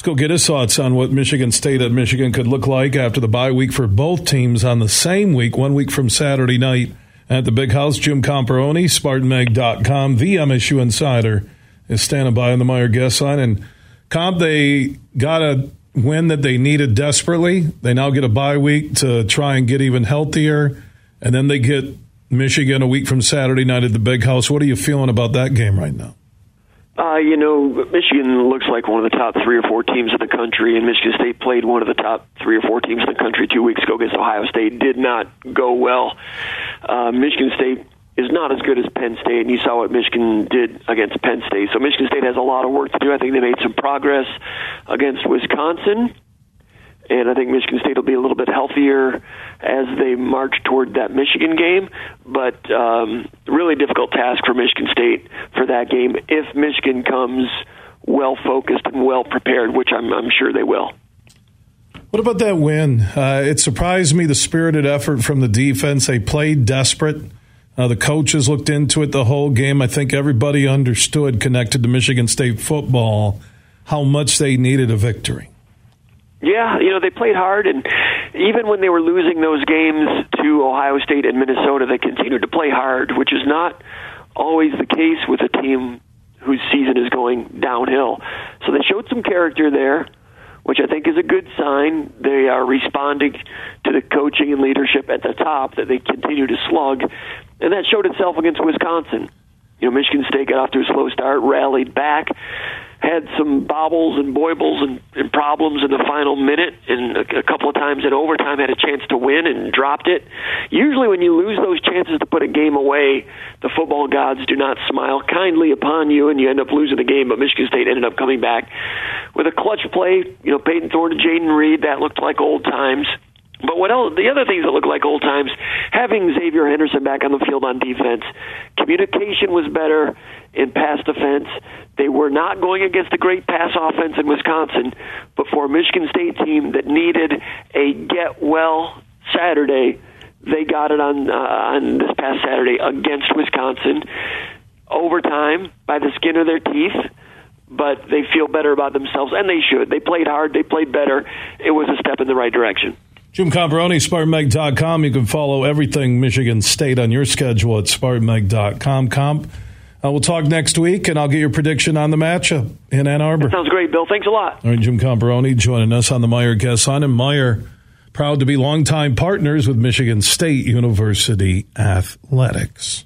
Let's go get his thoughts on what Michigan State at Michigan could look like after the bye week for both teams on the same week, one week from Saturday night at the Big House. Jim Comparoni, SpartanMag.com, the MSU Insider, is standing by on the Meijer guest line. And Comp, they got a win that they needed desperately. They now get a bye week to try and get even healthier. And then they get Michigan a week from Saturday night at the Big House. What are you feeling about that game right now? Uh, you know, Michigan looks like one of the top three or four teams in the country, and Michigan State played one of the top three or four teams in the country two weeks ago against Ohio State. Did not go well. Uh, Michigan State is not as good as Penn State, and you saw what Michigan did against Penn State. So Michigan State has a lot of work to do. I think they made some progress against Wisconsin and I think Michigan State will be a little bit healthier as they march toward that Michigan game. But um, really difficult task for Michigan State for that game if Michigan comes well focused and well prepared, which I'm, I'm sure they will. What about that win? Uh, it surprised me the spirited effort from the defense. They played desperate. Uh, the coaches looked into it the whole game. I think everybody understood, connected to Michigan State football, how much they needed a victory. Yeah, you know they played hard, and even when they were losing those games to Ohio State and Minnesota, they continued to play hard, which is not always the case with a team whose season is going downhill. So they showed some character there, which I think is a good sign. They are responding to the coaching and leadership at the top that they continue to slug, and that showed itself against Wisconsin. You know, Michigan State got off to a slow start, rallied back had some bobbles and boibles and, and problems in the final minute, and a, a couple of times in overtime had a chance to win and dropped it. Usually, when you lose those chances to put a game away, the football gods do not smile kindly upon you, and you end up losing the game. But Michigan State ended up coming back with a clutch play. You know, Payton Thorne to Jayden Reed, that looked like old times. But what else? The other things that look like old times, having Xavier Henderson back on the field on defense, communication was better in pass defense. They were not going against a great pass offense in Wisconsin, but for a Michigan State team that needed a get well Saturday, they got it on uh, on this past Saturday against Wisconsin. Overtime by the skin of their teeth but they feel better about themselves, and they should. They played hard, they played better. It was a step in the right direction. Jim Comparoni, SpartanMag.com. You can follow everything Michigan State on your schedule at SpartanMag.com. Comp, uh, we'll talk next week, and I'll get your prediction on the match in Ann Arbor. That sounds great, Bill. Thanks a lot. All right, Jim Comparoni joining us on the Meijer Guest Line. And Meijer, proud to be longtime partners with Michigan State University Athletics.